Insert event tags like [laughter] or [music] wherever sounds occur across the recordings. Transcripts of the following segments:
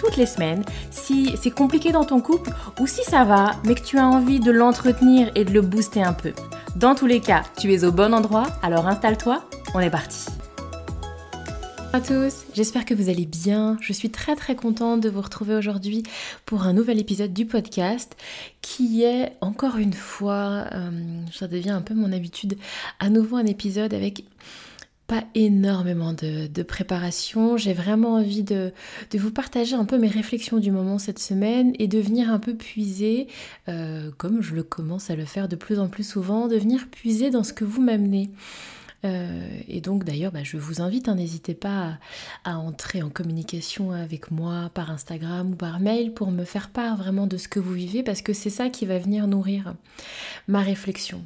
toutes les semaines si c'est compliqué dans ton couple ou si ça va, mais que tu as envie de l'entretenir et de le booster un peu. Dans tous les cas, tu es au bon endroit, alors installe-toi, on est parti. Bonjour à tous, j'espère que vous allez bien. Je suis très très contente de vous retrouver aujourd'hui pour un nouvel épisode du podcast qui est encore une fois, euh, ça devient un peu mon habitude, à nouveau un épisode avec pas énormément de, préparation. J'ai vraiment envie de, vous partager un peu mes réflexions du moment cette semaine et de venir un peu puiser, euh, comme je le commence à le faire de plus en plus souvent, de venir puiser dans ce que vous m'amenez. Euh, et donc d'ailleurs, bah, je vous invite, hein, n'hésitez pas à, entrer en communication avec moi par Instagram ou par mail pour me faire part vraiment de ce que vous vivez, parce que c'est ça qui va venir nourrir ma réflexion.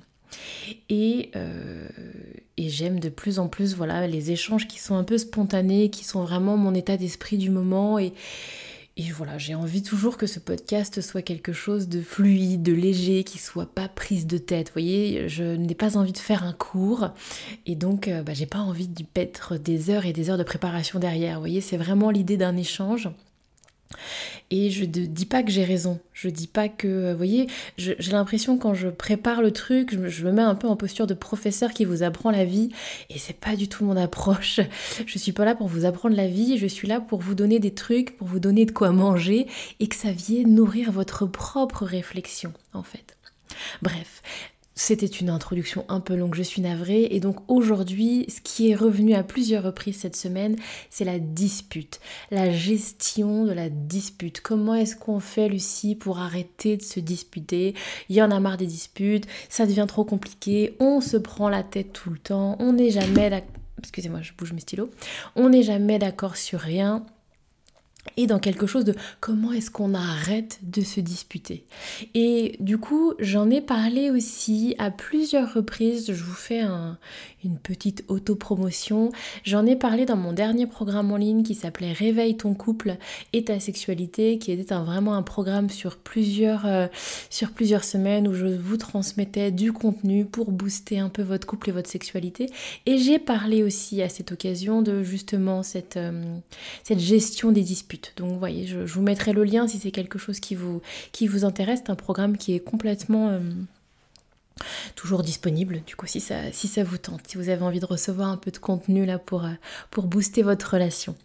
Et, euh, et j'aime de plus en plus voilà, les échanges qui sont un peu spontanés, qui sont vraiment mon état d'esprit du moment. Et, et voilà, j'ai envie toujours que ce podcast soit quelque chose de fluide, de léger, qui soit pas prise de tête. Vous voyez, je n'ai pas envie de faire un cours et donc euh, bah, j'ai pas envie d'y mettre des heures et des heures de préparation derrière. Vous voyez, c'est vraiment l'idée d'un échange et je ne dis pas que j'ai raison. Je dis pas que. Vous voyez, j'ai l'impression quand je prépare le truc, je me, mets un peu en posture de professeur qui vous apprend la vie. Et c'est pas du tout mon approche. [laughs] Je suis pas là pour vous apprendre la vie. Je suis là pour vous donner des trucs, pour vous donner de quoi manger et que ça vienne nourrir votre propre réflexion, en fait. Bref, c'était une introduction un peu longue, je suis navrée. Et donc aujourd'hui, ce qui est revenu à plusieurs reprises cette semaine, c'est la dispute, la gestion de la dispute. Comment est-ce qu'on fait, Lucie, pour arrêter de se disputer? Il y en a marre des disputes, ça devient trop compliqué, on se prend la tête tout le temps, on n'est jamais d'accord. Excusez-moi, je bouge mes stylos. On n'est jamais d'accord sur rien et dans quelque chose de comment est-ce qu'on arrête de se disputer? Et du coup, j'en ai parlé aussi à plusieurs reprises, je vous fais une petite autopromotion. J'en ai parlé dans mon dernier programme en ligne qui s'appelait Réveille ton couple et ta sexualité, qui était vraiment un programme sur plusieurs, euh, sur plusieurs semaines où je vous transmettais du contenu pour booster un peu votre couple et votre sexualité. Et j'ai parlé aussi à cette occasion de justement cette, euh, cette gestion des disputes donc vous voyez, je, vous mettrai le lien si c'est quelque chose qui vous, qui vous intéresse. C'est un programme qui est complètement... Euh, toujours disponible du coup si ça, si ça vous tente, si vous avez envie de recevoir un peu de contenu là pour, euh, pour booster votre relation.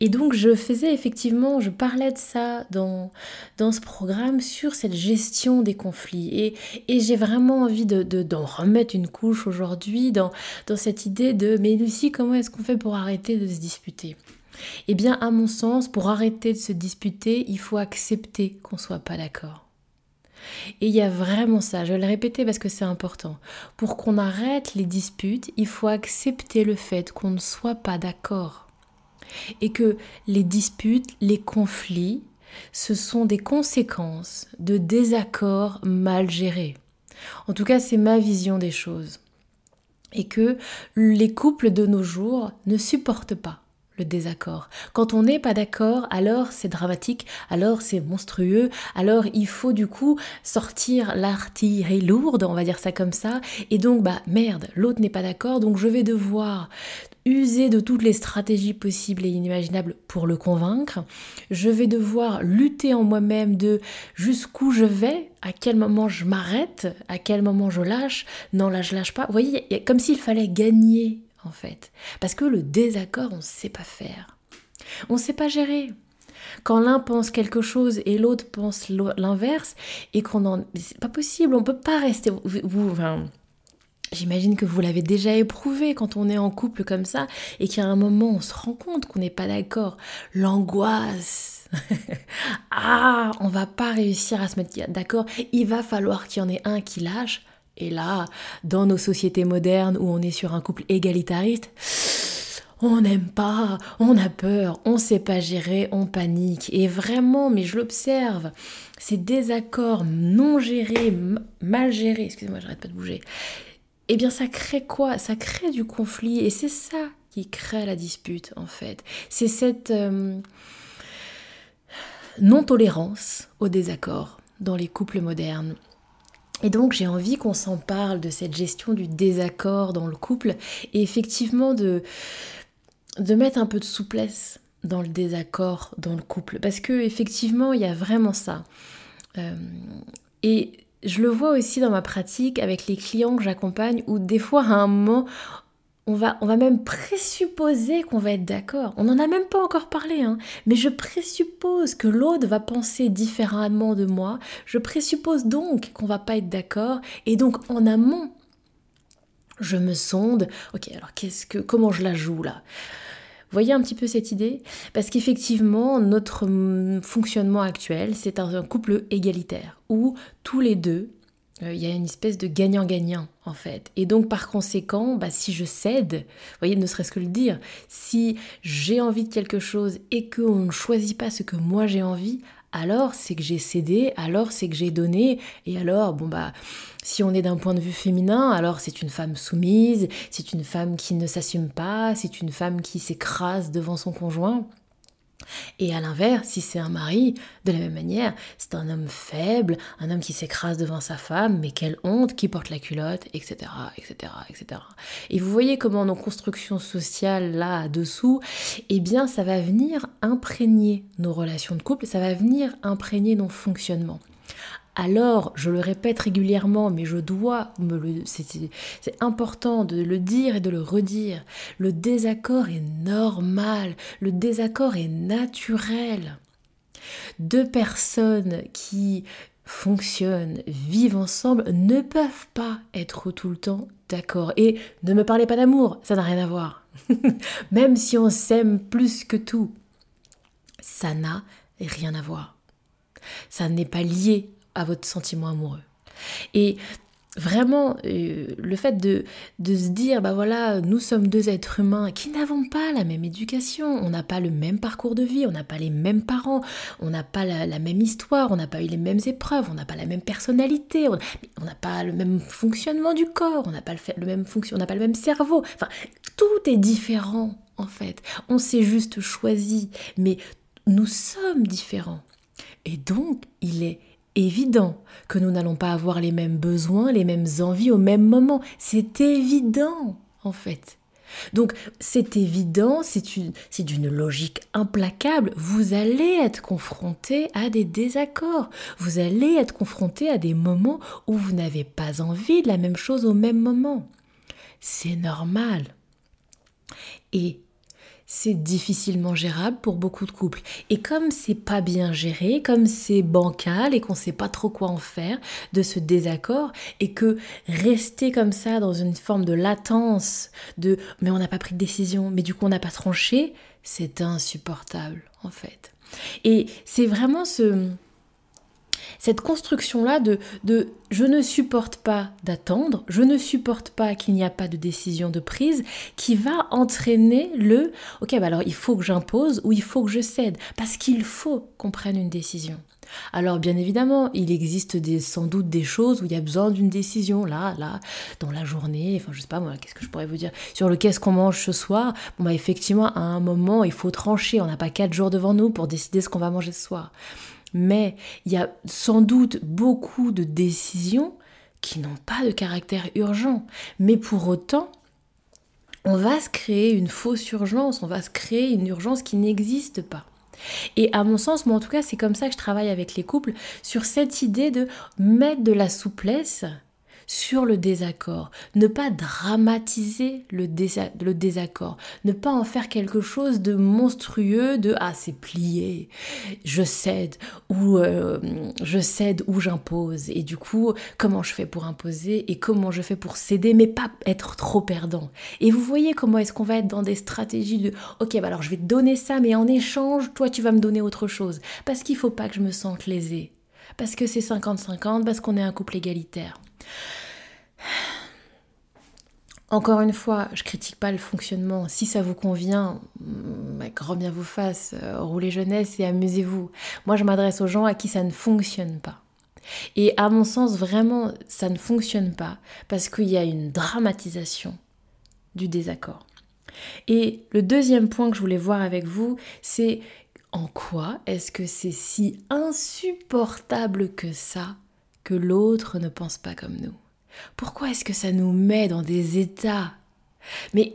Et donc je faisais effectivement, je parlais de ça dans, dans ce programme sur cette gestion des conflits et, et j'ai vraiment envie de, d'en remettre une couche aujourd'hui dans, dans cette idée de mais Lucie comment est-ce qu'on fait pour arrêter de se disputer? Eh bien, à mon sens, pour arrêter de se disputer, il faut accepter qu'on ne soit pas d'accord. Et il y a vraiment ça, je vais le répéter parce que c'est important. Pour qu'on arrête les disputes, il faut accepter le fait qu'on ne soit pas d'accord. Et que les disputes, les conflits, ce sont des conséquences de désaccords mal gérés. En tout cas, c'est ma vision des choses. Et que les couples de nos jours ne supportent pas le désaccord. Quand on n'est pas d'accord, alors c'est dramatique, alors c'est monstrueux, alors il faut du coup sortir l'artillerie lourde, on va dire ça comme ça, et donc bah merde, l'autre n'est pas d'accord, donc je vais devoir user de toutes les stratégies possibles et inimaginables pour le convaincre. Je vais devoir lutter en moi-même de jusqu'où je vais, à quel moment je m'arrête, à quel moment je lâche. Non, là je lâche pas. Vous voyez, comme s'il fallait gagner en fait. Parce que le désaccord, on ne sait pas faire. On ne sait pas gérer. Quand l'un pense quelque chose et l'autre pense l'inverse, et qu'on en... C'est pas possible, on peut pas rester... Vous, enfin, J'imagine que vous l'avez déjà éprouvé quand on est en couple comme ça et qu'à un moment on se rend compte qu'on n'est pas d'accord. L'angoisse. [laughs] ah, on va pas réussir à se mettre d'accord. Il va falloir qu'il y en ait un qui lâche et là, dans nos sociétés modernes où on est sur un couple égalitariste, on n'aime pas, on a peur, on ne sait pas gérer, on panique. Et vraiment, mais je l'observe, ces désaccords non gérés, mal gérés, excusez-moi, j'arrête pas de bouger, eh bien ça crée quoi? Ça crée du conflit et c'est ça qui crée la dispute en fait. C'est cette euh, non-tolérance au désaccord dans les couples modernes. Et donc j'ai envie qu'on s'en parle de cette gestion du désaccord dans le couple et effectivement de, mettre un peu de souplesse dans le désaccord dans le couple. Parce que effectivement, il y a vraiment ça. Euh, et je le vois aussi dans ma pratique avec les clients que j'accompagne où des fois à un moment on va, on va même présupposer qu'on va être d'accord. On n'en a même pas encore parlé, hein, mais je présuppose que l'autre va penser différemment de moi. Je présuppose donc qu'on va pas être d'accord. Et donc en amont, je me sonde. Ok, alors qu'est-ce que, comment je la joue là? Voyez un petit peu cette idée? Parce qu'effectivement, notre fonctionnement actuel, c'est un couple égalitaire où tous les deux il y a une espèce de gagnant-gagnant en fait. Et donc par conséquent, bah, si je cède, vous voyez, ne serait-ce que le dire, si j'ai envie de quelque chose et qu'on ne choisit pas ce que moi j'ai envie, alors c'est que j'ai cédé, alors c'est que j'ai donné, et alors, bon bah, si on est d'un point de vue féminin, alors c'est une femme soumise, c'est une femme qui ne s'assume pas, c'est une femme qui s'écrase devant son conjoint. Et à l'inverse, si c'est un mari, de la même manière, c'est un homme faible, un homme qui s'écrase devant sa femme, mais quelle honte, qui porte la culotte, etc., etc., etc. Et vous voyez comment nos constructions sociales là-dessous, eh bien, ça va venir imprégner nos relations de couple, ça va venir imprégner nos fonctionnements. Alors, je le répète régulièrement, mais je dois me le. C'est important de le dire et de le redire. Le désaccord est normal, le désaccord est naturel. Deux personnes qui fonctionnent, vivent ensemble, ne peuvent pas être tout le temps d'accord. Et ne me parlez pas d'amour, ça n'a rien à voir. [laughs] Même si on s'aime plus que tout, ça n'a rien à voir. Ça n'est pas lié à votre sentiment amoureux. Et vraiment, euh, le fait de, de, se dire, bah voilà, nous sommes deux êtres humains qui n'avons pas la même éducation, on n'a pas le même parcours de vie, on n'a pas les mêmes parents, on n'a pas la, même histoire, on n'a pas eu les mêmes épreuves, on n'a pas la même personnalité, on n'a pas le même fonctionnement du corps, on n'a pas le, le même fonction, on n'a pas le même cerveau. Enfin, tout est différent en fait. On s'est juste choisi, mais nous sommes différents. Et donc, il est évident que nous n'allons pas avoir les mêmes besoins, les mêmes envies au même moment. C'est évident, en fait. Donc c'est évident, c'est d'une logique implacable, vous allez être confronté à des désaccords, vous allez être confronté à des moments où vous n'avez pas envie de la même chose au même moment. C'est normal. Et c'est difficilement gérable pour beaucoup de couples. Et comme c'est pas bien géré, comme c'est bancal et qu'on sait pas trop quoi en faire de ce désaccord, et que rester comme ça dans une forme de latence, de mais on n'a pas pris de décision, mais du coup on n'a pas tranché, c'est insupportable en fait. Et c'est vraiment ce, cette construction-là de, de je ne supporte pas d'attendre, je ne supporte pas qu'il n'y a pas de décision de prise, qui va entraîner le ok, bah alors il faut que j'impose ou il faut que je cède, parce qu'il faut qu'on prenne une décision. Alors bien évidemment, il existe des, sans doute des choses où il y a besoin d'une décision, là, là, dans la journée, enfin je sais pas moi, qu'est-ce que je pourrais vous dire, sur le qu'est-ce qu'on mange ce soir, bon bah effectivement à un moment il faut trancher, on n'a pas quatre jours devant nous pour décider ce qu'on va manger ce soir mais il y a sans doute beaucoup de décisions qui n'ont pas de caractère urgent. Mais pour autant, on va se créer une fausse urgence, on va se créer une urgence qui n'existe pas. Et à mon sens, moi en tout cas, c'est comme ça que je travaille avec les couples, sur cette idée de mettre de la souplesse sur le désaccord, ne pas dramatiser le, désaccord, ne pas en faire quelque chose de monstrueux, de ah c'est plié, je cède ou euh, je cède ou j'impose. Et du coup comment je fais pour imposer et comment je fais pour céder mais pas être trop perdant. Et vous voyez comment est-ce qu'on va être dans des stratégies de ok bah alors je vais te donner ça mais en échange toi tu vas me donner autre chose. Parce qu'il faut pas que je me sente lésée. Parce que c'est 50-50 parce qu'on est un couple égalitaire. Encore une fois, je critique pas le fonctionnement. Si ça vous convient, bah, grand bien vous fasse, euh, roulez jeunesse et amusez-vous. Moi, je m'adresse aux gens à qui ça ne fonctionne pas. Et à mon sens, vraiment, ça ne fonctionne pas parce qu'il y a une dramatisation du désaccord. Et le deuxième point que je voulais voir avec vous, c'est en quoi est-ce que c'est si insupportable que ça que l'autre ne pense pas comme nous Pourquoi est-ce que ça nous met dans des états? Mais,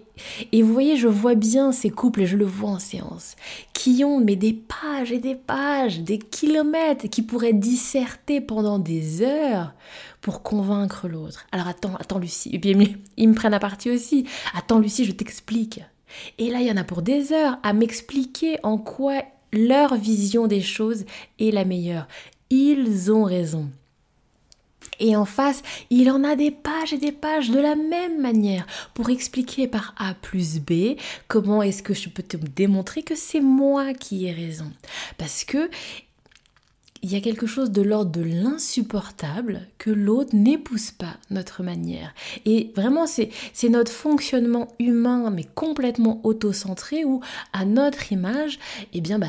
et vous voyez, je vois bien ces couples, et je le vois en séance, qui ont mais des pages et des pages, des kilomètres, qui pourraient disserter pendant des heures pour convaincre l'autre. Alors attends, attends Lucie, et puis ils me prennent à partie aussi. Attends Lucie, je t'explique. Et là, il y en a pour des heures à m'expliquer en quoi leur vision des choses est la meilleure. Ils ont raison. Et en face, il en a des pages et des pages de la même manière pour expliquer par A plus B comment est-ce que je peux te démontrer que c'est moi qui ai raison. Parce que il y a quelque chose de l'ordre de l'insupportable que l'autre n'épouse pas notre manière. Et vraiment, c'est notre fonctionnement humain, mais complètement auto-centré, où à notre image, eh bien, bah,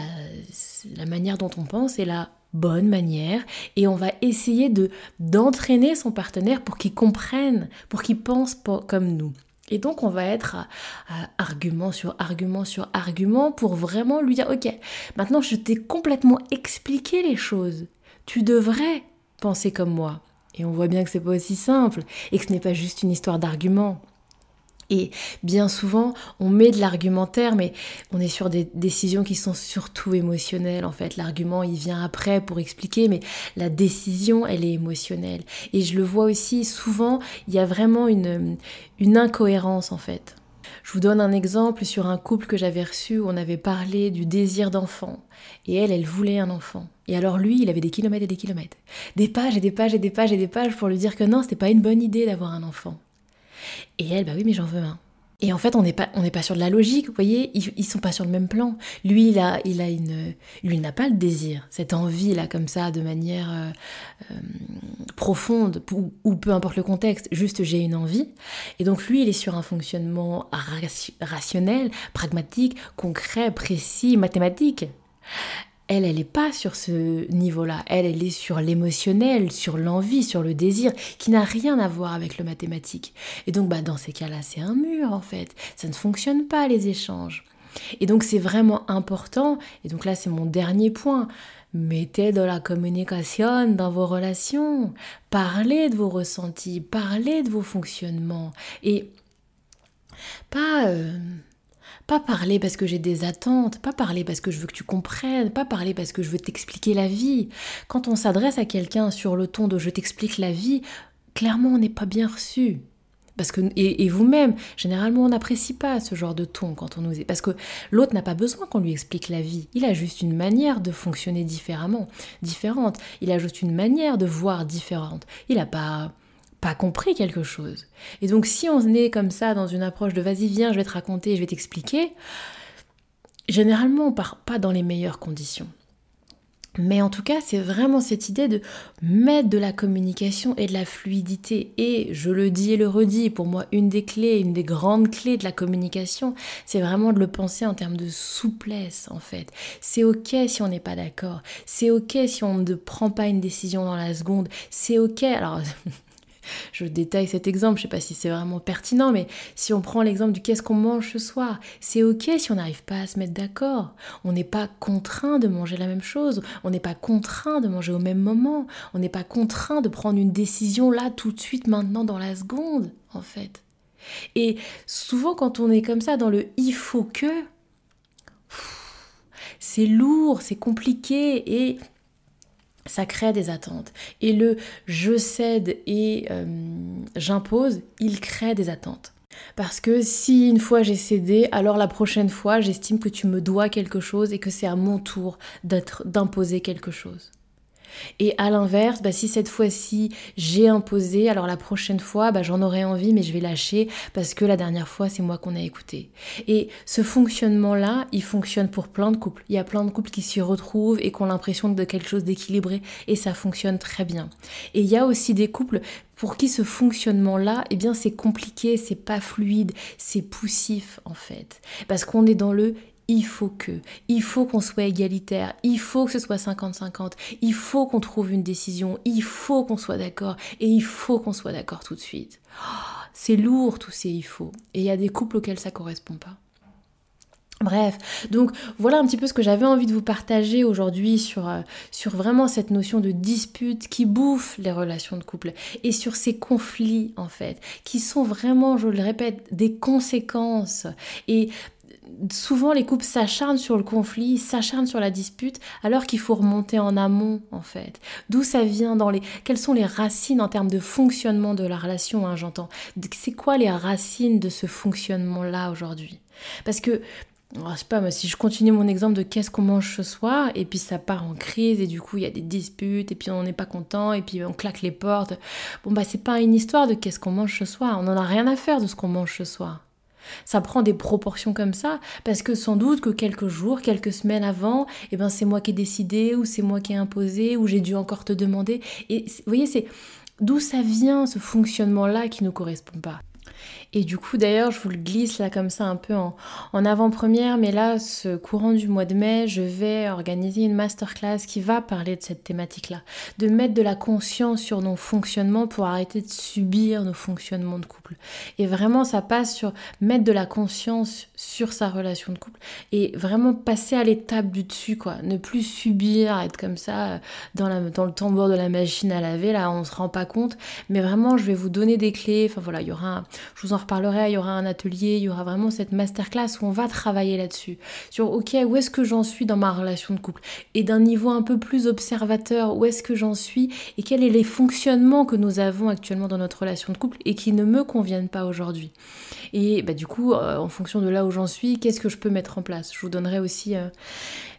la manière dont on pense est la bonne manière et on va essayer de d'entraîner son partenaire pour qu'il comprenne, pour qu'il pense comme nous. Et donc on va être à, argument sur argument sur argument pour vraiment lui dire ok, maintenant je t'ai complètement expliqué les choses. Tu devrais penser comme moi. Et on voit bien que c'est pas aussi simple et que ce n'est pas juste une histoire d'argument. Et bien souvent, on met de l'argumentaire, mais on est sur des décisions qui sont surtout émotionnelles. En fait, l'argument, il vient après pour expliquer, mais la décision, elle est émotionnelle. Et je le vois aussi souvent, il y a vraiment une, incohérence, en fait. Je vous donne un exemple sur un couple que j'avais reçu où on avait parlé du désir d'enfant. Et elle, elle voulait un enfant. Et alors lui, il avait des kilomètres et des kilomètres. Des pages et des pages et des pages et des pages pour lui dire que non, c'était pas une bonne idée d'avoir un enfant. Et elle, bah oui, mais j'en veux un. Et en fait, on n'est pas, on n'est pas sur de la logique, vous voyez, ils, ils sont pas sur le même plan. Lui, il a, il a une, lui, n'a pas le désir, cette envie là, comme ça, de manière euh, euh, profonde, ou, peu importe le contexte, juste j'ai une envie. Et donc lui, il est sur un fonctionnement rationnel, pragmatique, concret, précis, mathématique elle, elle n'est pas sur ce niveau-là. Elle, elle est sur l'émotionnel, sur l'envie, sur le désir, qui n'a rien à voir avec le mathématique. Et donc, bah, dans ces cas-là, c'est un mur, en fait. Ça ne fonctionne pas, les échanges. Et donc, c'est vraiment important. Et donc là, c'est mon dernier point. Mettez de la communication dans vos relations. Parlez de vos ressentis, parlez de vos fonctionnements. Et pas... Euh, pas parler parce que j'ai des attentes, pas parler parce que je veux que tu comprennes, pas parler parce que je veux t'expliquer la vie. Quand on s'adresse à quelqu'un sur le ton de je t'explique la vie, clairement on n'est pas bien reçu. Parce que, et, vous-même, généralement, on n'apprécie pas ce genre de ton quand on nous... Parce que l'autre n'a pas besoin qu'on lui explique la vie. Il a juste une manière de fonctionner différemment, différente. Il a juste une manière de voir différente. Il n'a pas pas compris quelque chose. Et donc si on est comme ça dans une approche de vas-y viens, je vais te raconter, je vais t'expliquer, généralement on part pas dans les meilleures conditions. Mais en tout cas, c'est vraiment cette idée de mettre de la communication et de la fluidité. Et je le dis et le redis, pour moi, une des clés, une des grandes clés de la communication, c'est vraiment de le penser en termes de souplesse, en fait. C'est ok si on n'est pas d'accord. C'est ok si on ne prend pas une décision dans la seconde. C'est ok. Alors, [laughs] je détaille cet exemple, je sais pas si c'est vraiment pertinent, mais si on prend l'exemple du qu'est-ce qu'on mange ce soir, c'est ok si on n'arrive pas à se mettre d'accord. On n'est pas contraint de manger la même chose, on n'est pas contraint de manger au même moment, on n'est pas contraint de prendre une décision là tout de suite maintenant dans la seconde, en fait. Et souvent quand on est comme ça dans le il faut que, c'est lourd, c'est compliqué et ça crée des attentes. Et le je cède et euh, j'impose, il crée des attentes. Parce que si une fois j'ai cédé, alors la prochaine fois j'estime que tu me dois quelque chose et que c'est à mon tour d'imposer quelque chose. Et à l'inverse, bah, si cette fois-ci j'ai imposé, alors la prochaine fois, bah, j'en aurai envie, mais je vais lâcher parce que la dernière fois, c'est moi qu'on a écouté. Et ce fonctionnement-là, il fonctionne pour plein de couples. Il y a plein de couples qui s'y retrouvent et qui ont l'impression de quelque chose d'équilibré et ça fonctionne très bien. Et il y a aussi des couples pour qui ce fonctionnement-là, eh bien, c'est compliqué, c'est pas fluide, c'est poussif en fait. Parce qu'on est dans le il faut que, il faut qu'on soit égalitaire, il faut que ce soit 50-50, il faut qu'on trouve une décision, il faut qu'on soit d'accord et il faut qu'on soit d'accord tout de suite. Oh, c'est lourd tous ces il faut. Et il y a des couples auxquels ça correspond pas. Bref, donc voilà un petit peu ce que j'avais envie de vous partager aujourd'hui sur, euh, sur vraiment cette notion de dispute qui bouffe les relations de couple et sur ces conflits en fait, qui sont vraiment, je le répète, des conséquences. Et souvent les couples s'acharnent sur le conflit, s'acharnent sur la dispute, alors qu'il faut remonter en amont en fait. D'où ça vient dans les quelles sont les racines en termes de fonctionnement de la relation, hein, j'entends. C'est quoi les racines de ce fonctionnement là aujourd'hui? Parce que je sais pas, si je continue mon exemple de qu'est-ce qu'on mange ce soir, et puis ça part en crise, et du coup il y a des disputes, et puis on n'est pas content, et puis on claque les portes. Bon, bah, c'est pas une histoire de qu'est-ce qu'on mange ce soir, on n'en a rien à faire de ce qu'on mange ce soir. Ça prend des proportions comme ça parce que sans doute que quelques jours, quelques semaines avant, eh ben c'est moi qui ai décidé ou c'est moi qui ai imposé ou j'ai dû encore te demander. Et vous voyez, c'est d'où ça vient ce fonctionnement-là qui ne correspond pas. Et du coup, d'ailleurs, je vous le glisse là comme ça un peu en, avant-première, mais là, ce courant du mois de mai, je vais organiser une masterclass qui va parler de cette thématique-là, de mettre de la conscience sur nos fonctionnements pour arrêter de subir nos fonctionnements de couple. Et vraiment, ça passe sur mettre de la conscience sur sa relation de couple et vraiment passer à l'étape du dessus, quoi. Ne plus subir, être comme ça euh, dans, dans le tambour de la machine à laver, là, on se rend pas compte, mais vraiment, je vais vous donner des clés. Enfin voilà, il y aura, je vous en reparlerai, il y aura un atelier, il y aura vraiment cette masterclass où on va travailler là-dessus. Sur, ok, où est-ce que j'en suis dans ma relation de couple? Et d'un niveau un peu plus observateur, où est-ce que j'en suis? Et quels sont les fonctionnements que nous avons actuellement dans notre relation de couple et qui ne me conviennent pas aujourd'hui? Et bah, du coup, euh, en fonction de là où j'en suis, qu'est-ce que je peux mettre en place? Je vous donnerai aussi euh,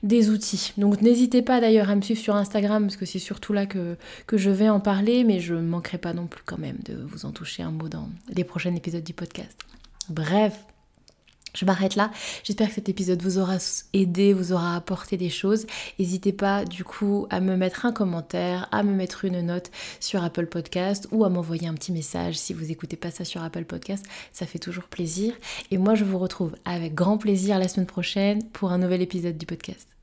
des outils. Donc n'hésitez pas d'ailleurs à me suivre sur Instagram parce que c'est surtout là que, que je vais en parler, mais je ne manquerai pas non plus quand même de vous en toucher un mot dans les prochains épisodes du podcast. Bref, je m'arrête là. J'espère que cet épisode vous aura aidé, vous aura apporté des choses. N'hésitez pas du coup à me mettre un commentaire, à me mettre une note sur Apple Podcast ou à m'envoyer un petit message si vous n'écoutez pas ça sur Apple Podcast. Ça fait toujours plaisir. Et moi je vous retrouve avec grand plaisir la semaine prochaine pour un nouvel épisode du podcast.